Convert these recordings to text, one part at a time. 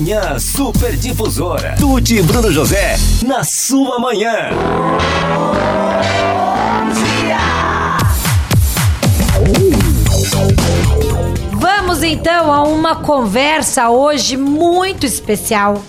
Manhã Super Difusora. Tuti e Bruno José, na sua manhã. Vamos então a uma conversa hoje muito especial,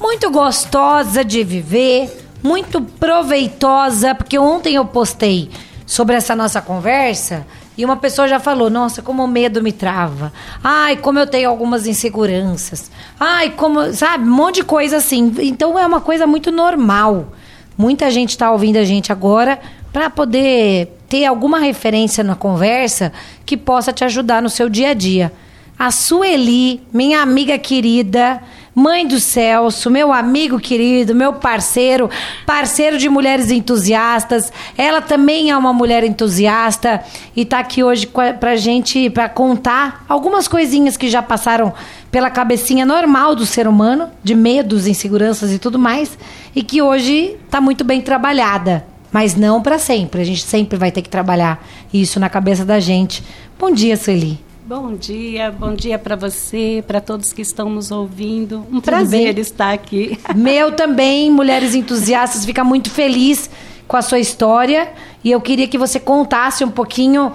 muito gostosa de viver, muito proveitosa, porque ontem eu postei sobre essa nossa conversa e uma pessoa já falou: Nossa, como o medo me trava. Ai, como eu tenho algumas inseguranças. Ai, como. Sabe? Um monte de coisa assim. Então é uma coisa muito normal. Muita gente está ouvindo a gente agora para poder ter alguma referência na conversa que possa te ajudar no seu dia a dia. A Sueli, minha amiga querida, mãe do Celso, meu amigo querido, meu parceiro, parceiro de mulheres entusiastas. Ela também é uma mulher entusiasta e está aqui hoje pra gente, para contar algumas coisinhas que já passaram pela cabecinha normal do ser humano, de medos, inseguranças e tudo mais, e que hoje está muito bem trabalhada. Mas não para sempre. A gente sempre vai ter que trabalhar isso na cabeça da gente. Bom dia, Sueli. Bom dia, bom dia para você, para todos que estão nos ouvindo. Um Tudo prazer bem? estar aqui. Meu também, Mulheres Entusiastas, fica muito feliz com a sua história e eu queria que você contasse um pouquinho,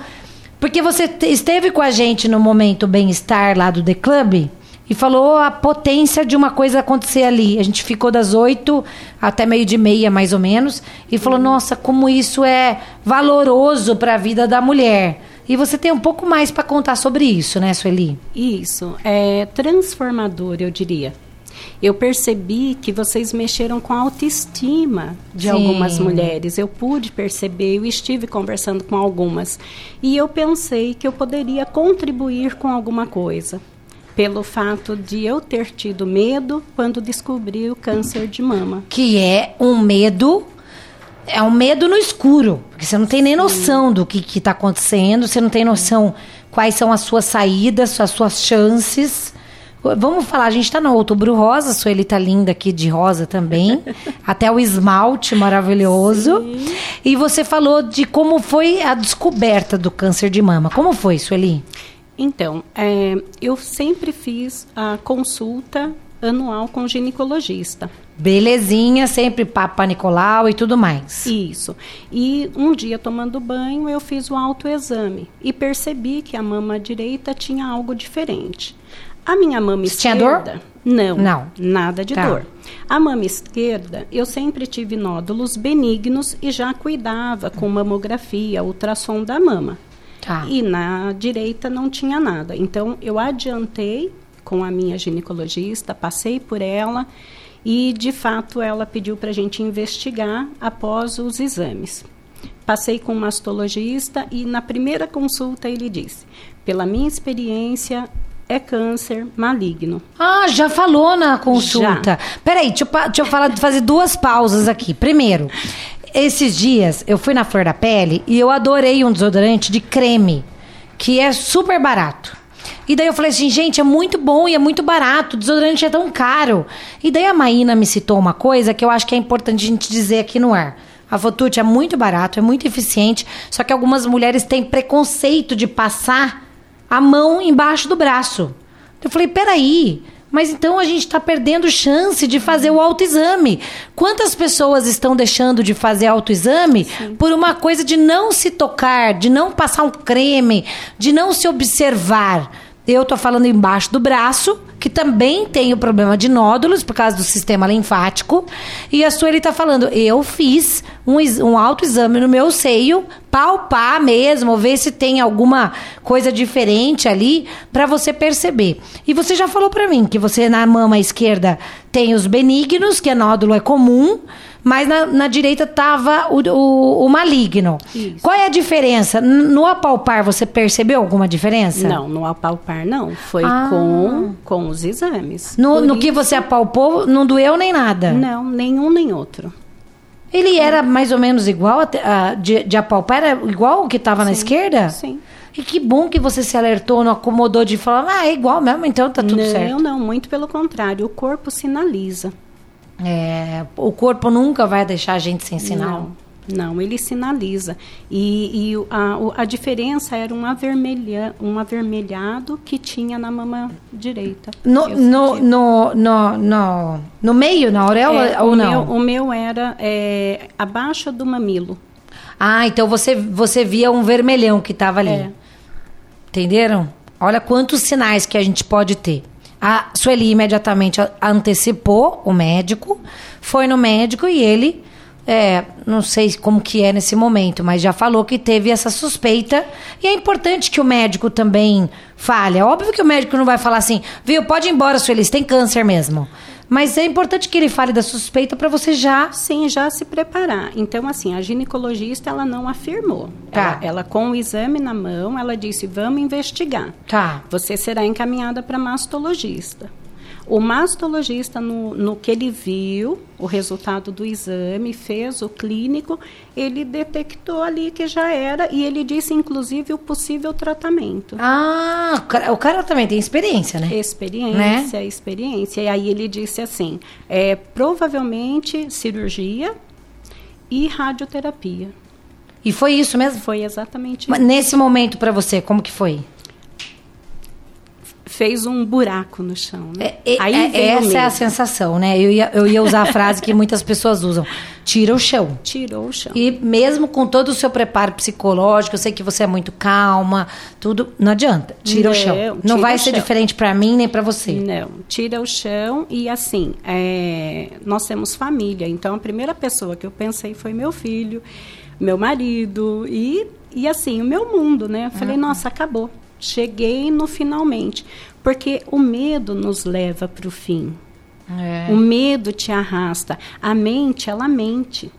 porque você esteve com a gente no momento bem-estar lá do The Club e falou a potência de uma coisa acontecer ali. A gente ficou das oito até meio de meia, mais ou menos, e falou: uhum. nossa, como isso é valoroso para a vida da mulher. E você tem um pouco mais para contar sobre isso, né, Sueli? Isso, é transformador, eu diria. Eu percebi que vocês mexeram com a autoestima de Sim. algumas mulheres. Eu pude perceber, eu estive conversando com algumas. E eu pensei que eu poderia contribuir com alguma coisa. Pelo fato de eu ter tido medo quando descobri o câncer de mama. Que é um medo é um medo no escuro, porque você não tem nem noção do que está acontecendo, você não tem noção quais são as suas saídas, as suas chances. Vamos falar, a gente está no outubro rosa, a Sueli tá linda aqui de rosa também. até o esmalte maravilhoso. Sim. E você falou de como foi a descoberta do câncer de mama. Como foi, Sueli? Então, é, eu sempre fiz a consulta anual com ginecologista. Belezinha, sempre Papa Nicolau e tudo mais. Isso. E um dia tomando banho, eu fiz o autoexame e percebi que a mama direita tinha algo diferente. A minha mama Você esquerda. Tinha dor? Não. Não. Nada de tá. dor. A mama esquerda, eu sempre tive nódulos benignos e já cuidava com mamografia, ultrassom da mama. Tá. E na direita não tinha nada. Então eu adiantei com a minha ginecologista, passei por ela e, de fato, ela pediu para a gente investigar após os exames. Passei com um mastologista e, na primeira consulta, ele disse: pela minha experiência, é câncer maligno. Ah, já falou na consulta. Já. Peraí, deixa eu, deixa eu falar, fazer duas pausas aqui. Primeiro, esses dias eu fui na Flor da Pele e eu adorei um desodorante de creme, que é super barato. E daí eu falei assim, gente, é muito bom e é muito barato, o desodorante é tão caro. E daí a Maína me citou uma coisa que eu acho que é importante a gente dizer aqui no ar. A Fotute é muito barato, é muito eficiente, só que algumas mulheres têm preconceito de passar a mão embaixo do braço. Eu falei, peraí, mas então a gente está perdendo chance de fazer o autoexame. Quantas pessoas estão deixando de fazer autoexame Sim. por uma coisa de não se tocar, de não passar um creme, de não se observar? Eu tô falando embaixo do braço, que também tem o problema de nódulos por causa do sistema linfático. E a Sueli tá falando, eu fiz um, um autoexame no meu seio, palpar mesmo, ver se tem alguma coisa diferente ali, para você perceber. E você já falou para mim que você na mama esquerda tem os benignos, que a nódulo é comum mas na, na direita estava o, o, o, maligno. Isso. Qual é a diferença? No apalpar, você percebeu alguma diferença? Não, no apalpar não. Foi ah. com, com os exames. No, no que você apalpou, não doeu nem nada? Não, nenhum nem outro. Ele era mais ou menos igual, a, de, de apalpar, era igual o que estava na esquerda? Sim. E que bom que você se alertou, não acomodou de falar, ah, é igual mesmo, então tá tudo não, certo. Não, não, muito pelo contrário. O corpo sinaliza. É, o corpo nunca vai deixar a gente sem sinal. Não, Não, ele sinaliza. E, e a, a, diferença era um, avermelha, um avermelhado que tinha na mama direita. No, no, no, no, no, no, meio, na auréola é, ou o não? Meu, o meu era é, abaixo do mamilo. Ah, então você, você via um vermelhão que estava ali. É. Entenderam? Olha quantos sinais que a gente pode ter. A Sueli imediatamente antecipou o médico, foi no médico e ele é, não sei como que é nesse momento, mas já falou que teve essa suspeita. E é importante que o médico também fale. É óbvio que o médico não vai falar assim, viu, pode ir embora, Sueli, tem câncer mesmo. Mas é importante que ele fale da suspeita para você já... Sim, já se preparar. Então, assim, a ginecologista, ela não afirmou. Tá. Ela, ela, com o exame na mão, ela disse, vamos investigar. Tá. Você será encaminhada para mastologista. O mastologista, no, no que ele viu, o resultado do exame, fez o clínico, ele detectou ali que já era e ele disse, inclusive, o possível tratamento. Ah, o cara, o cara também tem experiência, né? Experiência, né? experiência. E aí ele disse assim, é, provavelmente cirurgia e radioterapia. E foi isso mesmo? Foi exatamente Mas isso. Nesse momento para você, como que foi? Fez um buraco no chão. Né? É, é, Aí é, essa é a sensação, né? Eu ia, eu ia usar a frase que muitas pessoas usam: tira o chão. Tirou o chão. E mesmo com todo o seu preparo psicológico, eu sei que você é muito calma, tudo, não adianta. Tira não, o chão. Não vai ser chão. diferente para mim nem para você. Não, tira o chão e assim, é, nós temos família. Então a primeira pessoa que eu pensei foi meu filho, meu marido e, e assim, o meu mundo, né? Eu falei, uhum. nossa, acabou cheguei no finalmente. Porque o medo nos leva para o fim. É. O medo te arrasta. A mente, ela mente.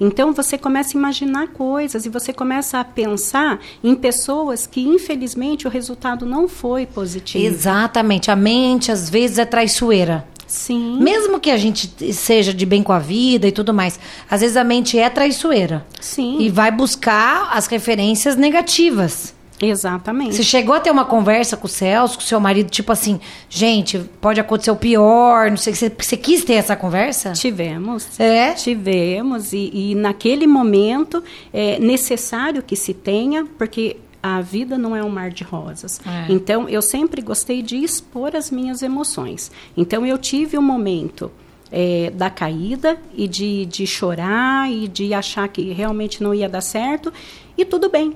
Então você começa a imaginar coisas e você começa a pensar em pessoas que infelizmente o resultado não foi positivo. Exatamente, a mente às vezes é traiçoeira. Sim. Mesmo que a gente seja de bem com a vida e tudo mais, às vezes a mente é traiçoeira. Sim. E vai buscar as referências negativas. Exatamente. Você chegou a ter uma conversa com o Celso, com o seu marido, tipo assim, gente, pode acontecer o pior, não sei, você, você quis ter essa conversa? Tivemos. É? Tivemos, e, e naquele momento é necessário que se tenha, porque a vida não é um mar de rosas. É. Então, eu sempre gostei de expor as minhas emoções. Então, eu tive um momento é, da caída e de, de chorar e de achar que realmente não ia dar certo, e tudo bem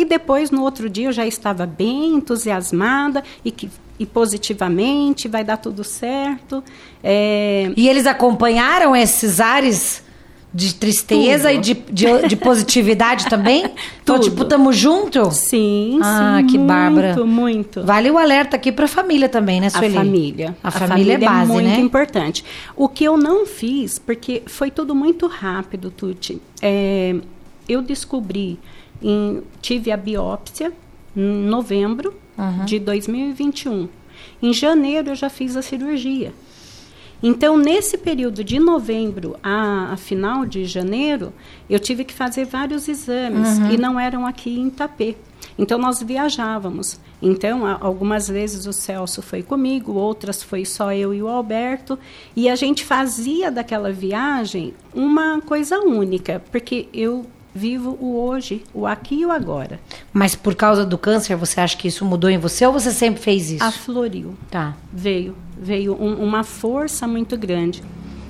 e depois, no outro dia, eu já estava bem entusiasmada e que e positivamente, vai dar tudo certo. É... E eles acompanharam esses ares de tristeza tudo. e de, de, de positividade também? Então, tipo, tamo junto? Sim, ah, sim. que bárbara. Muito, muito. Vale o alerta aqui pra família também, né, Sueli? A família. A, a família, família, é base, é muito né? importante. O que eu não fiz, porque foi tudo muito rápido, Tuti. É, eu descobri em, tive a biópsia em novembro uhum. de 2021. Em janeiro eu já fiz a cirurgia. Então, nesse período de novembro a, a final de janeiro, eu tive que fazer vários exames uhum. e não eram aqui em Itapê. Então, nós viajávamos. Então, algumas vezes o Celso foi comigo, outras foi só eu e o Alberto. E a gente fazia daquela viagem uma coisa única, porque eu vivo o hoje, o aqui e o agora. Mas por causa do câncer, você acha que isso mudou em você ou você sempre fez isso? Afloriu. Tá. Veio, veio um, uma força muito grande.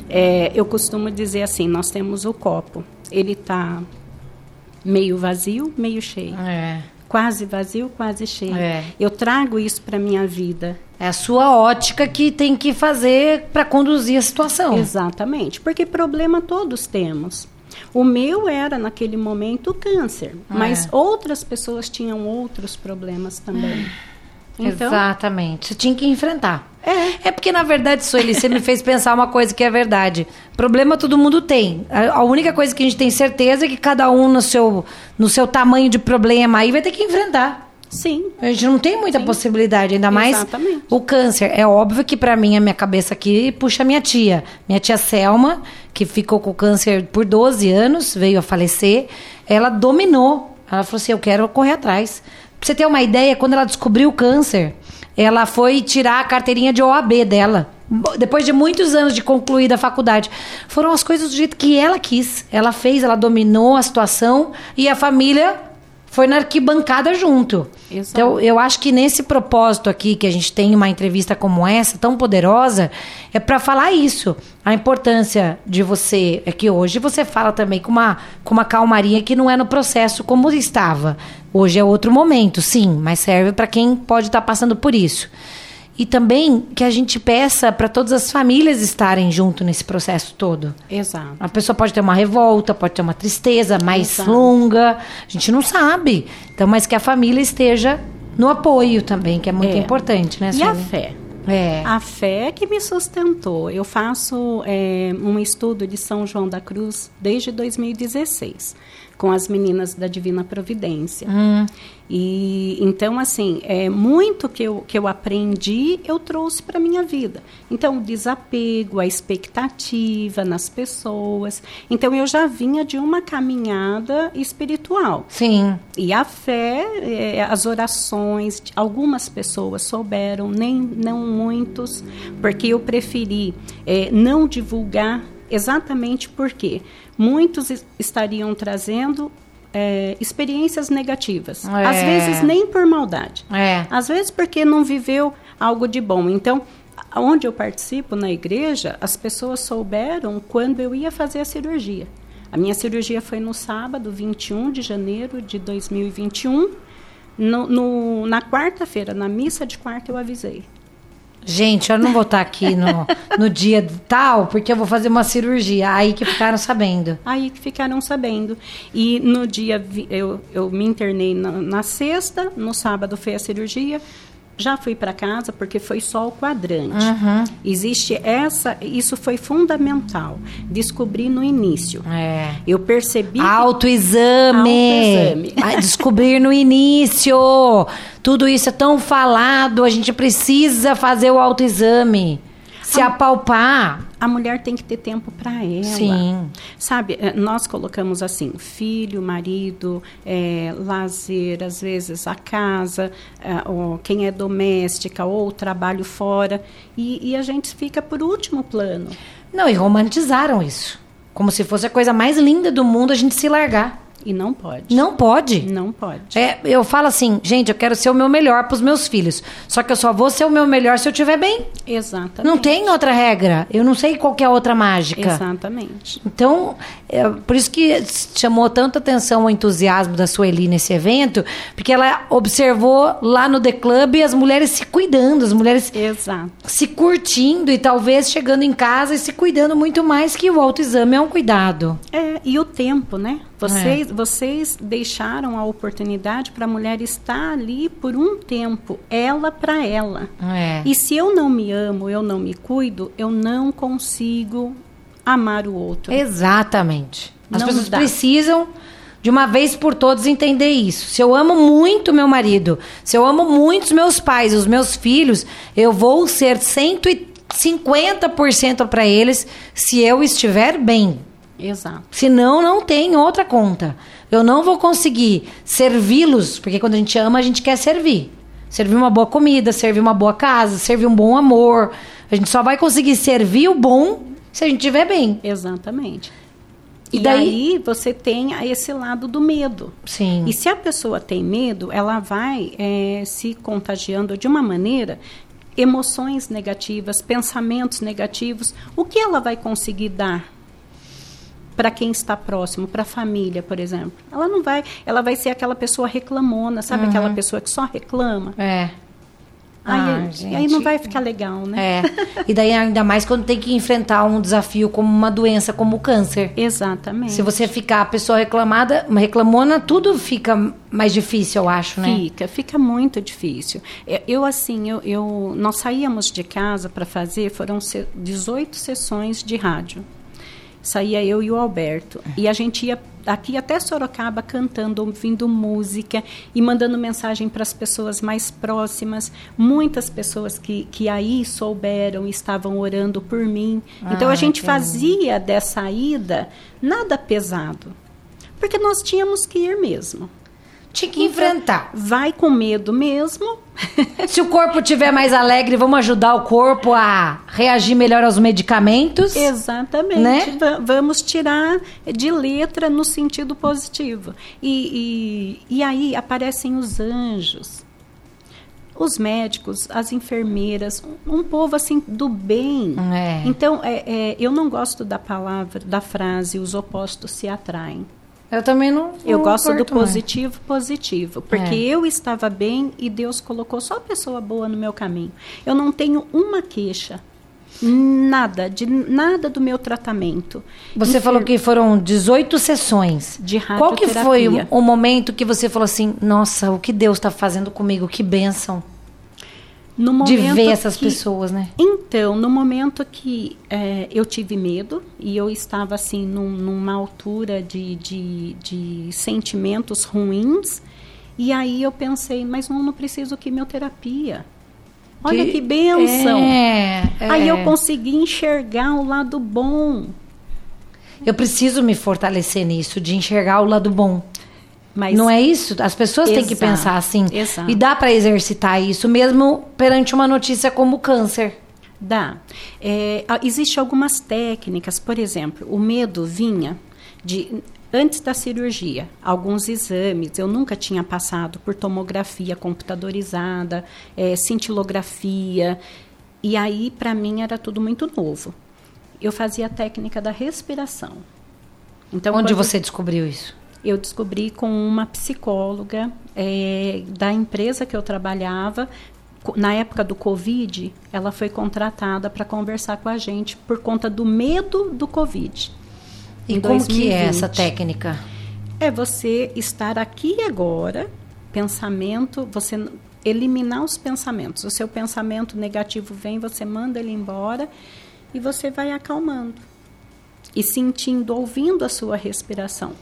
É, eu costumo dizer assim, nós temos o copo, ele está meio vazio, meio cheio. É. Quase vazio, quase cheio. É. Eu trago isso para minha vida. É a sua ótica que tem que fazer para conduzir a situação. Exatamente, porque problema todos temos. O meu era, naquele momento, câncer. É. Mas outras pessoas tinham outros problemas também. Então, Exatamente. Você tinha que enfrentar. É. É porque, na verdade, Sueli, você me fez pensar uma coisa que é verdade. Problema todo mundo tem. A única coisa que a gente tem certeza é que cada um no seu, no seu tamanho de problema aí vai ter que enfrentar. Sim. A gente não tem muita Sim. possibilidade, ainda mais Exatamente. o câncer. É óbvio que para mim, a minha cabeça aqui puxa minha tia. Minha tia Selma, que ficou com câncer por 12 anos, veio a falecer. Ela dominou. Ela falou assim: eu quero correr atrás. Pra você ter uma ideia, quando ela descobriu o câncer, ela foi tirar a carteirinha de OAB dela. depois de muitos anos de concluída a faculdade. Foram as coisas do jeito que ela quis. Ela fez, ela dominou a situação e a família foi na arquibancada junto. Exato. Então, eu acho que nesse propósito aqui, que a gente tem uma entrevista como essa, tão poderosa, é para falar isso. A importância de você. É que hoje você fala também com uma, com uma calmaria que não é no processo como estava. Hoje é outro momento, sim, mas serve para quem pode estar tá passando por isso. E também que a gente peça para todas as famílias estarem junto nesse processo todo. Exato. A pessoa pode ter uma revolta, pode ter uma tristeza mais Exato. longa, a gente não sabe. Então, mas que a família esteja no apoio também, que é muito é. importante, né? E a fé? É. A fé que me sustentou. Eu faço é, um estudo de São João da Cruz desde 2016 com as meninas da Divina Providência. Hum. E então assim, é muito que eu, que eu aprendi, eu trouxe para minha vida. Então, o desapego, a expectativa nas pessoas. Então, eu já vinha de uma caminhada espiritual. Sim. E a fé, é, as orações, algumas pessoas souberam, nem não muitos, porque eu preferi é, não divulgar exatamente porque muitos estariam trazendo é, experiências negativas. É. Às vezes nem por maldade. É. Às vezes porque não viveu algo de bom. Então, onde eu participo na igreja, as pessoas souberam quando eu ia fazer a cirurgia. A minha cirurgia foi no sábado, 21 de janeiro de 2021. No, no, na quarta-feira, na missa de quarta, eu avisei. Gente, eu não vou estar aqui no, no dia tal, porque eu vou fazer uma cirurgia. Aí que ficaram sabendo. Aí que ficaram sabendo. E no dia, eu, eu me internei na, na sexta, no sábado foi a cirurgia. Já fui para casa porque foi só o quadrante. Uhum. Existe essa, isso foi fundamental. Descobrir no início. É. Eu percebi. Autoexame. Autoexame. descobrir no início. Tudo isso é tão falado, a gente precisa fazer o autoexame se a, apalpar. A mulher tem que ter tempo para ela. Sim. Sabe, eh, nós colocamos assim, filho, marido, é, lazer, às vezes a casa, é, ou quem é doméstica, ou trabalho fora, e, e a gente fica por último plano. Não, e romantizaram isso. Como se fosse a coisa mais linda do mundo a gente se largar. E não pode. Não pode. Não pode. É, eu falo assim, gente, eu quero ser o meu melhor para os meus filhos. Só que eu só vou ser o meu melhor se eu estiver bem. Exatamente. Não tem outra regra. Eu não sei qualquer outra mágica. Exatamente. Então, é, por isso que chamou tanta atenção o entusiasmo da Sueli nesse evento, porque ela observou lá no The Club as mulheres se cuidando, as mulheres Exato. se curtindo e talvez chegando em casa e se cuidando muito mais que o autoexame é um cuidado. É, e o tempo, né? Vocês, é. vocês deixaram a oportunidade para a mulher estar ali por um tempo, ela para ela. É. E se eu não me amo, eu não me cuido, eu não consigo amar o outro. Exatamente. As não pessoas dá. precisam de uma vez por todas entender isso. Se eu amo muito meu marido, se eu amo muito os meus pais, os meus filhos, eu vou ser 150% para eles se eu estiver bem. Exato. Senão, não tem outra conta. Eu não vou conseguir servi-los, porque quando a gente ama, a gente quer servir. Servir uma boa comida, servir uma boa casa, servir um bom amor. A gente só vai conseguir servir o bom se a gente estiver bem. Exatamente. E, e daí aí você tem esse lado do medo. Sim. E se a pessoa tem medo, ela vai é, se contagiando de uma maneira emoções negativas, pensamentos negativos. O que ela vai conseguir dar para quem está próximo, para a família, por exemplo. Ela não vai, ela vai ser aquela pessoa reclamona, sabe uhum. aquela pessoa que só reclama? É. Aí, ah, aí não vai ficar legal, né? É. E daí ainda mais quando tem que enfrentar um desafio como uma doença como o câncer. Exatamente. Se você ficar a pessoa reclamada, reclamona, tudo fica mais difícil, eu acho, né? Fica, fica muito difícil. É, eu assim, eu, eu nós saíamos de casa para fazer, foram 18 sessões de rádio saía eu e o Alberto. E a gente ia aqui até Sorocaba cantando, ouvindo música e mandando mensagem para as pessoas mais próximas. Muitas pessoas que, que aí souberam estavam orando por mim. Ah, então a gente fazia dessa ida nada pesado. Porque nós tínhamos que ir mesmo. Tinha que enfrentar. Vai com medo mesmo. Se o corpo tiver mais alegre, vamos ajudar o corpo a reagir melhor aos medicamentos. Exatamente. Né? Vamos tirar de letra no sentido positivo. E, e, e aí aparecem os anjos os médicos, as enfermeiras, um, povo assim do bem. É. Então, é, é, eu não gosto da palavra, da frase, os opostos se atraem. Eu também não. Eu gosto do positivo, mais. positivo. Porque é. eu estava bem e Deus colocou só pessoa boa no meu caminho. Eu não tenho uma queixa. Nada, de nada do meu tratamento. Você falou que foram 18 sessões. De radioterapia. Qual que foi o, o momento que você falou assim, nossa, o que Deus está fazendo comigo, que bênção? De ver essas que, pessoas, né? Então, no momento que é, eu tive medo e eu estava assim num, numa altura de, de, de, sentimentos ruins, e aí eu pensei, mas não, não preciso quimioterapia. Olha que, que benção! É, é. Aí eu consegui enxergar o lado bom. Eu preciso me fortalecer nisso, de enxergar o lado bom. Mas não é isso? As pessoas exato, têm que pensar assim. Exato. E dá para exercitar isso mesmo perante uma notícia como câncer. Dá. É, Existem algumas técnicas, por exemplo, o medo vinha de antes da cirurgia, alguns exames. Eu nunca tinha passado por tomografia computadorizada, é, cintilografia. E aí, para mim, era tudo muito novo. Eu fazia a técnica da respiração. Então, Onde quando... você descobriu isso? Eu descobri com uma psicóloga é, da empresa que eu trabalhava. Na época do Covid, ela foi contratada para conversar com a gente por conta do medo do Covid. E como 2020. que é essa técnica? É você estar aqui e agora, pensamento, você eliminar os pensamentos. O seu pensamento negativo vem, você manda ele embora e você vai acalmando e sentindo, ouvindo a sua respiração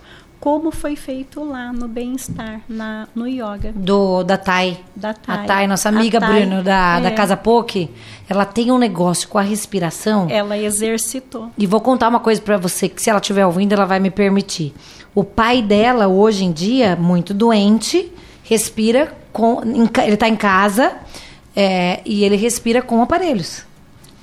como foi feito lá no bem-estar, no yoga. Do, da Thay. Da Thay. A Thay, nossa amiga Thay, Bruno, da, é. da Casa Poke, ela tem um negócio com a respiração. Ela exercitou. E vou contar uma coisa para você, que se ela estiver ouvindo, ela vai me permitir. O pai dela, hoje em dia, muito doente, respira com... Ele está em casa é, e ele respira com aparelhos.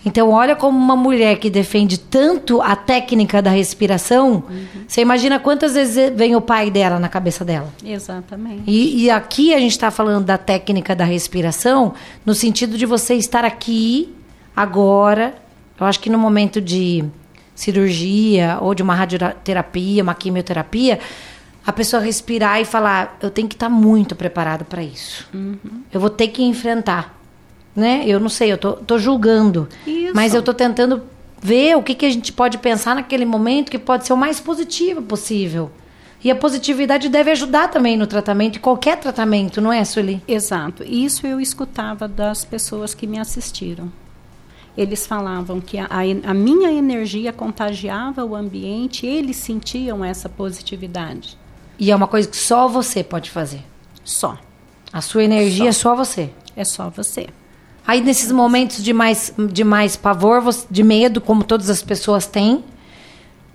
Então, olha como uma mulher que defende tanto a técnica da respiração, uhum. você imagina quantas vezes vem o pai dela na cabeça dela. Exatamente. E, e aqui a gente está falando da técnica da respiração, no sentido de você estar aqui, agora. Eu acho que no momento de cirurgia ou de uma radioterapia, uma quimioterapia, a pessoa respirar e falar: eu tenho que estar tá muito preparada para isso. Uhum. Eu vou ter que enfrentar né? Eu não sei, eu tô, tô julgando. Isso. Mas eu tô tentando ver o que, que a gente pode pensar naquele momento que pode ser o mais positivo possível. E a positividade deve ajudar também no tratamento, qualquer tratamento, não é, Sueli? Exato. Isso eu escutava das pessoas que me assistiram. Eles falavam que a, a minha energia contagiava o ambiente, eles sentiam essa positividade. E é uma coisa que só você pode fazer? Só. A sua energia só. é só você? É só você. Aí nesses momentos de mais, de mais pavor, de medo, como todas as pessoas têm,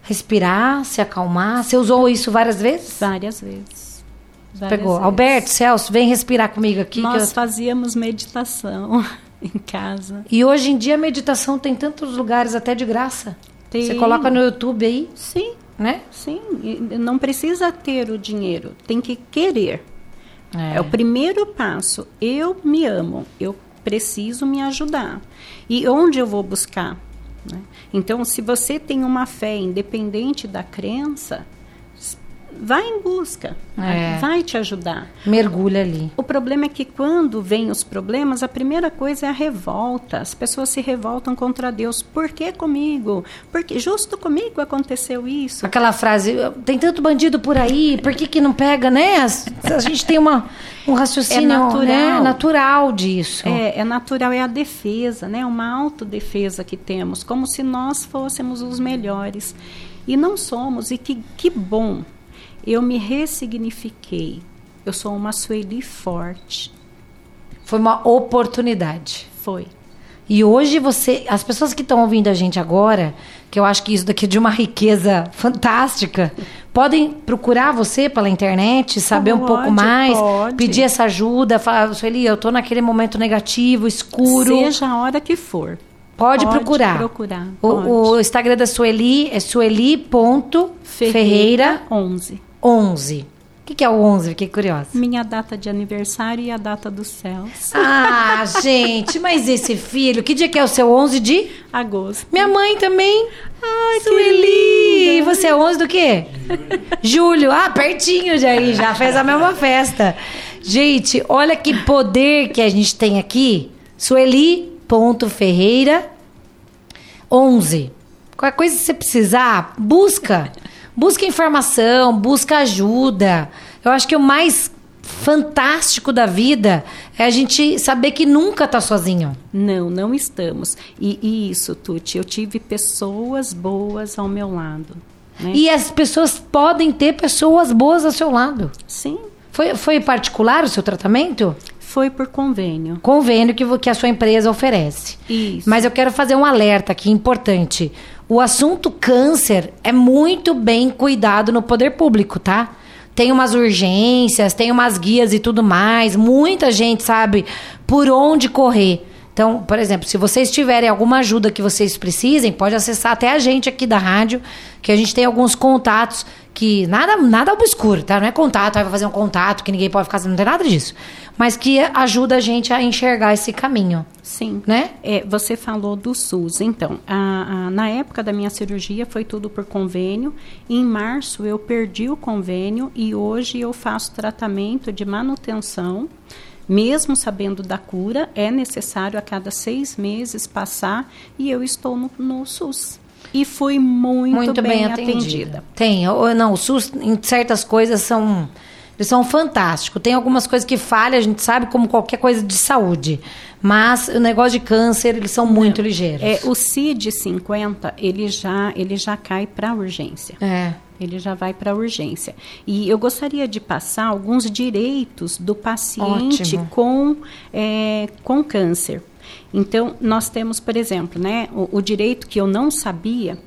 respirar, se acalmar. Você usou isso várias vezes? Várias vezes. Várias Pegou. Vezes. Alberto, Celso, vem respirar comigo aqui. Nós eu... fazíamos meditação em casa. E hoje em dia a meditação tem tantos lugares até de graça. Tem. Você coloca no YouTube aí? Sim. Né? Sim. Não precisa ter o dinheiro, tem que querer. É. é o primeiro passo. Eu me amo. Eu preciso me ajudar. E onde eu vou buscar? Né? Então, se você tem uma fé independente da crença, vai em busca, é. vai te ajudar. Mergulha ali. O problema é que quando vem os problemas, a primeira coisa é a revolta. As pessoas se revoltam contra Deus. Por que comigo? Porque justo comigo aconteceu isso. Aquela frase, tem tanto bandido por aí, por que, que não pega, né? A, gente tem uma, um raciocínio é natural. Né? natural disso. É, é natural, é a defesa, né? Uma autodefesa que temos, como se nós fôssemos os melhores. E não somos, e que, que bom eu me ressignifiquei. Eu sou uma Sueli forte. Foi uma oportunidade. Foi. E hoje você, as pessoas que estão ouvindo a gente agora, que eu acho que isso daqui é de uma riqueza fantástica, podem procurar você pela internet, saber pode, um pouco mais, pode. pedir essa ajuda, falar, Sueli, eu estou naquele momento negativo, escuro. Seja a hora que for. Pode, pode procurar. procurar o, o, Instagram da Sueli é sueli.ferreira11. 11 que, que é o 11? Fiquei curiosa. Minha data de aniversário e a data dos céus. Ah, gente, mas esse filho, que dia que é o seu 11 de? Agosto. Minha mãe também. Ai, Sueli! E você é 11 do quê? Julho. Ah, pertinho de aí, já fez a mesma festa. Gente, olha que poder que a gente tem aqui. Sueli.ferreira 11. Qualquer coisa que você precisar, busca. Busca informação, busca ajuda. Eu acho que o mais fantástico da vida é a gente saber que nunca está sozinho. Não, não estamos. E, e, isso, Tuti, eu tive pessoas boas ao meu lado. Né? E as pessoas podem ter pessoas boas ao seu lado. Sim. Foi, foi particular o seu tratamento? Foi por convênio. Convênio que, que a sua empresa oferece. Isso. Mas eu quero fazer um alerta aqui importante o assunto câncer é muito bem cuidado no poder público, tá? Tem umas urgências, tem umas guias e tudo mais. Muita gente sabe por onde correr. Então, por exemplo, se vocês tiverem alguma ajuda que vocês precisem, pode acessar até a gente aqui da rádio, que a gente tem alguns contatos que nada nada obscuro, tá? Não é contato, vai fazer um contato que ninguém pode ficar, não tem nada disso. Mas que ajuda a gente a enxergar esse caminho. Sim. Né? É, você falou do SUS. Então, a, a, na época da minha cirurgia foi tudo por convênio. Em março eu perdi o convênio e hoje eu faço tratamento de manutenção mesmo sabendo da cura, é necessário a cada seis meses passar e eu estou no, no SUS. E fui muito, muito bem, bem atendida. atendida. Tem, não, o SUS em certas coisas são eles são fantásticos. Tem algumas coisas que falham, a gente sabe, como qualquer coisa de saúde. Mas o negócio de câncer, eles são muito Não, ligeiros. É, o CID-50, ele já, ele já cai para urgência. É. Ele já vai para urgência. E eu gostaria de passar alguns direitos do paciente com, é, com câncer. Então, nós temos, por exemplo, né, o, o direito que eu não sabia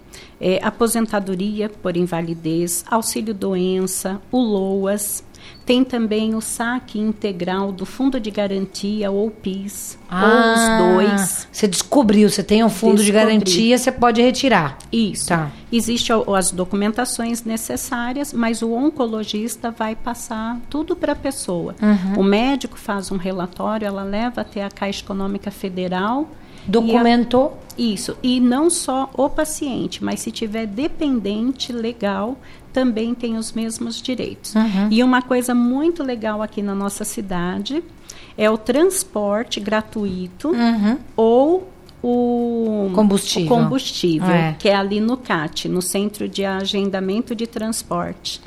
é aposentadoria por invalidez, auxílio doença, o LOAS, tem também o saque integral do Fundo de Garantia ou PIS, ah, ou os ah, dois. Você descobriu, você tem um fundo Descobri. de garantia, você pode retirar. Isso. Tá. Existem as documentações necessárias, mas o oncologista vai passar tudo para a pessoa. Uhum. O médico faz um relatório, ela leva até a Caixa Econômica Federal. Documentou? A, isso. E não só o paciente, mas se tiver dependente legal, também tem os mesmos direitos. Uhum. E uma coisa muito legal aqui na nossa cidade é o transporte gratuito uhum. ou o combustível, o combustível é. que é ali no CAT, no Centro de Agendamento de Transporte.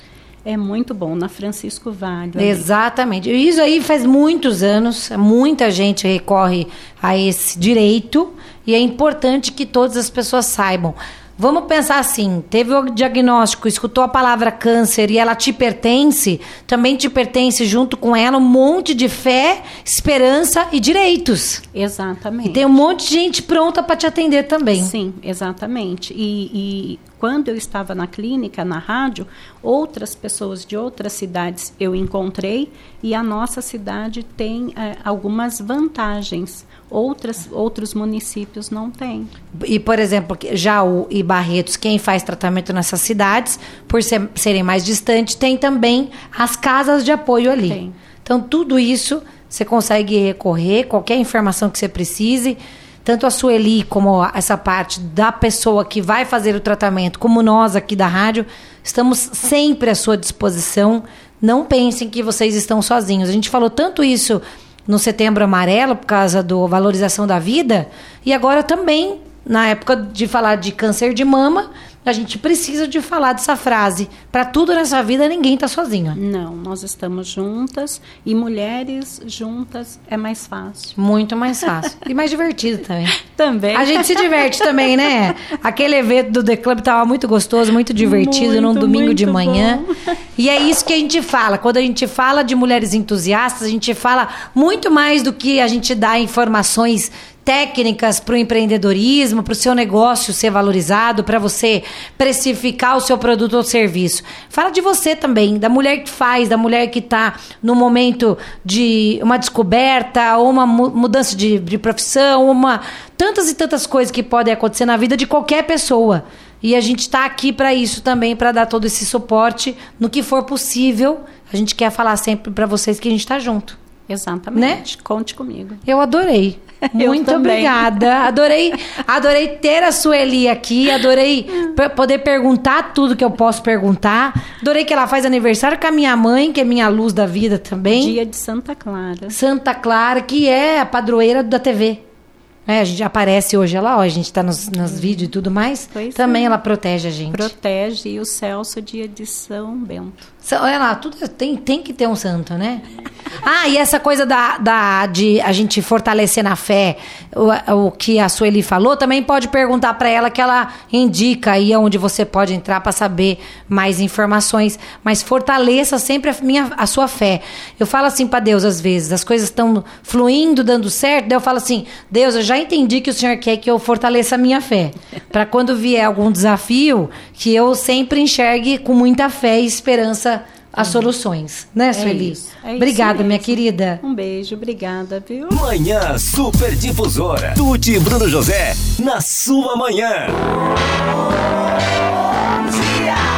É muito bom, na Francisco Vale. Ali. Exatamente. Isso aí faz muitos anos, muita gente recorre a esse direito e é importante que todas as pessoas saibam. Vamos pensar assim: teve o diagnóstico, escutou a palavra câncer e ela te pertence, também te pertence junto com ela um monte de fé, esperança e direitos. Exatamente. E tem um monte de gente pronta para te atender também. Sim, exatamente. E, e quando eu estava na clínica, na rádio, outras pessoas de outras cidades eu encontrei e a nossa cidade tem é, algumas vantagens outras, outros municípios não têm. E, por exemplo, Jaú e Barretos, quem faz tratamento nessas cidades, por ser, serem mais distantes, tem também as casas de apoio ali. Tem. Então, tudo isso você consegue recorrer, qualquer informação que você precise. Tanto a Sueli como essa parte da pessoa que vai fazer o tratamento, como nós aqui da rádio, estamos sempre à sua disposição. Não pensem que vocês estão sozinhos. A gente falou tanto isso no Setembro Amarelo, por causa da valorização da vida, e agora também, na época de falar de câncer de mama, a gente precisa de falar dessa frase. Para tudo nessa vida, ninguém está sozinho. Não, nós estamos juntas e mulheres juntas é mais fácil. Muito mais fácil. e mais divertido também. também. A gente se diverte também, né? Aquele evento do The Club tava muito gostoso, muito divertido, muito, num domingo de manhã. Bom. E é isso que a gente fala. Quando a gente fala de mulheres entusiastas, a gente fala muito mais do que a gente dá informações técnicas para o empreendedorismo, para o seu negócio ser valorizado, para você precificar o seu produto ou serviço. Fala de você também, da mulher que faz, da mulher que está no momento de uma descoberta, ou uma mudança de, de profissão, uma tantas e tantas coisas que podem acontecer na vida de qualquer pessoa. E a gente está aqui para isso também, para dar todo esse suporte no que for possível. A gente quer falar sempre para vocês que a gente está junto. Exatamente. Né? Conte comigo. Eu adorei. Muito obrigada. Adorei, adorei ter a Sueli aqui. Adorei poder perguntar tudo que eu posso perguntar. Adorei que ela faz aniversário com a minha mãe, que é minha luz da vida também. Dia de Santa Clara. Santa Clara, que é a padroeira da TV. É, a gente aparece hoje, ela, ó, a gente tá nos, nos vídeos e tudo mais. Pois também é. ela protege a gente. Protege. E o Celso, dia de São Bento. Olha lá, tudo tem, tem que ter um santo, né? Ah, e essa coisa da, da, de a gente fortalecer na fé, o, o que a Sueli falou, também pode perguntar para ela que ela indica aí onde você pode entrar para saber mais informações. Mas fortaleça sempre a, minha, a sua fé. Eu falo assim para Deus às vezes, as coisas estão fluindo, dando certo, daí eu falo assim: Deus, eu já entendi que o Senhor quer que eu fortaleça a minha fé. Para quando vier algum desafio, que eu sempre enxergue com muita fé e esperança as soluções, né, é Sueli? Isso, é obrigada, minha querida. Um beijo, obrigada, viu? Manhã Super Difusora. Tuti e Bruno José, na sua manhã. Bom dia.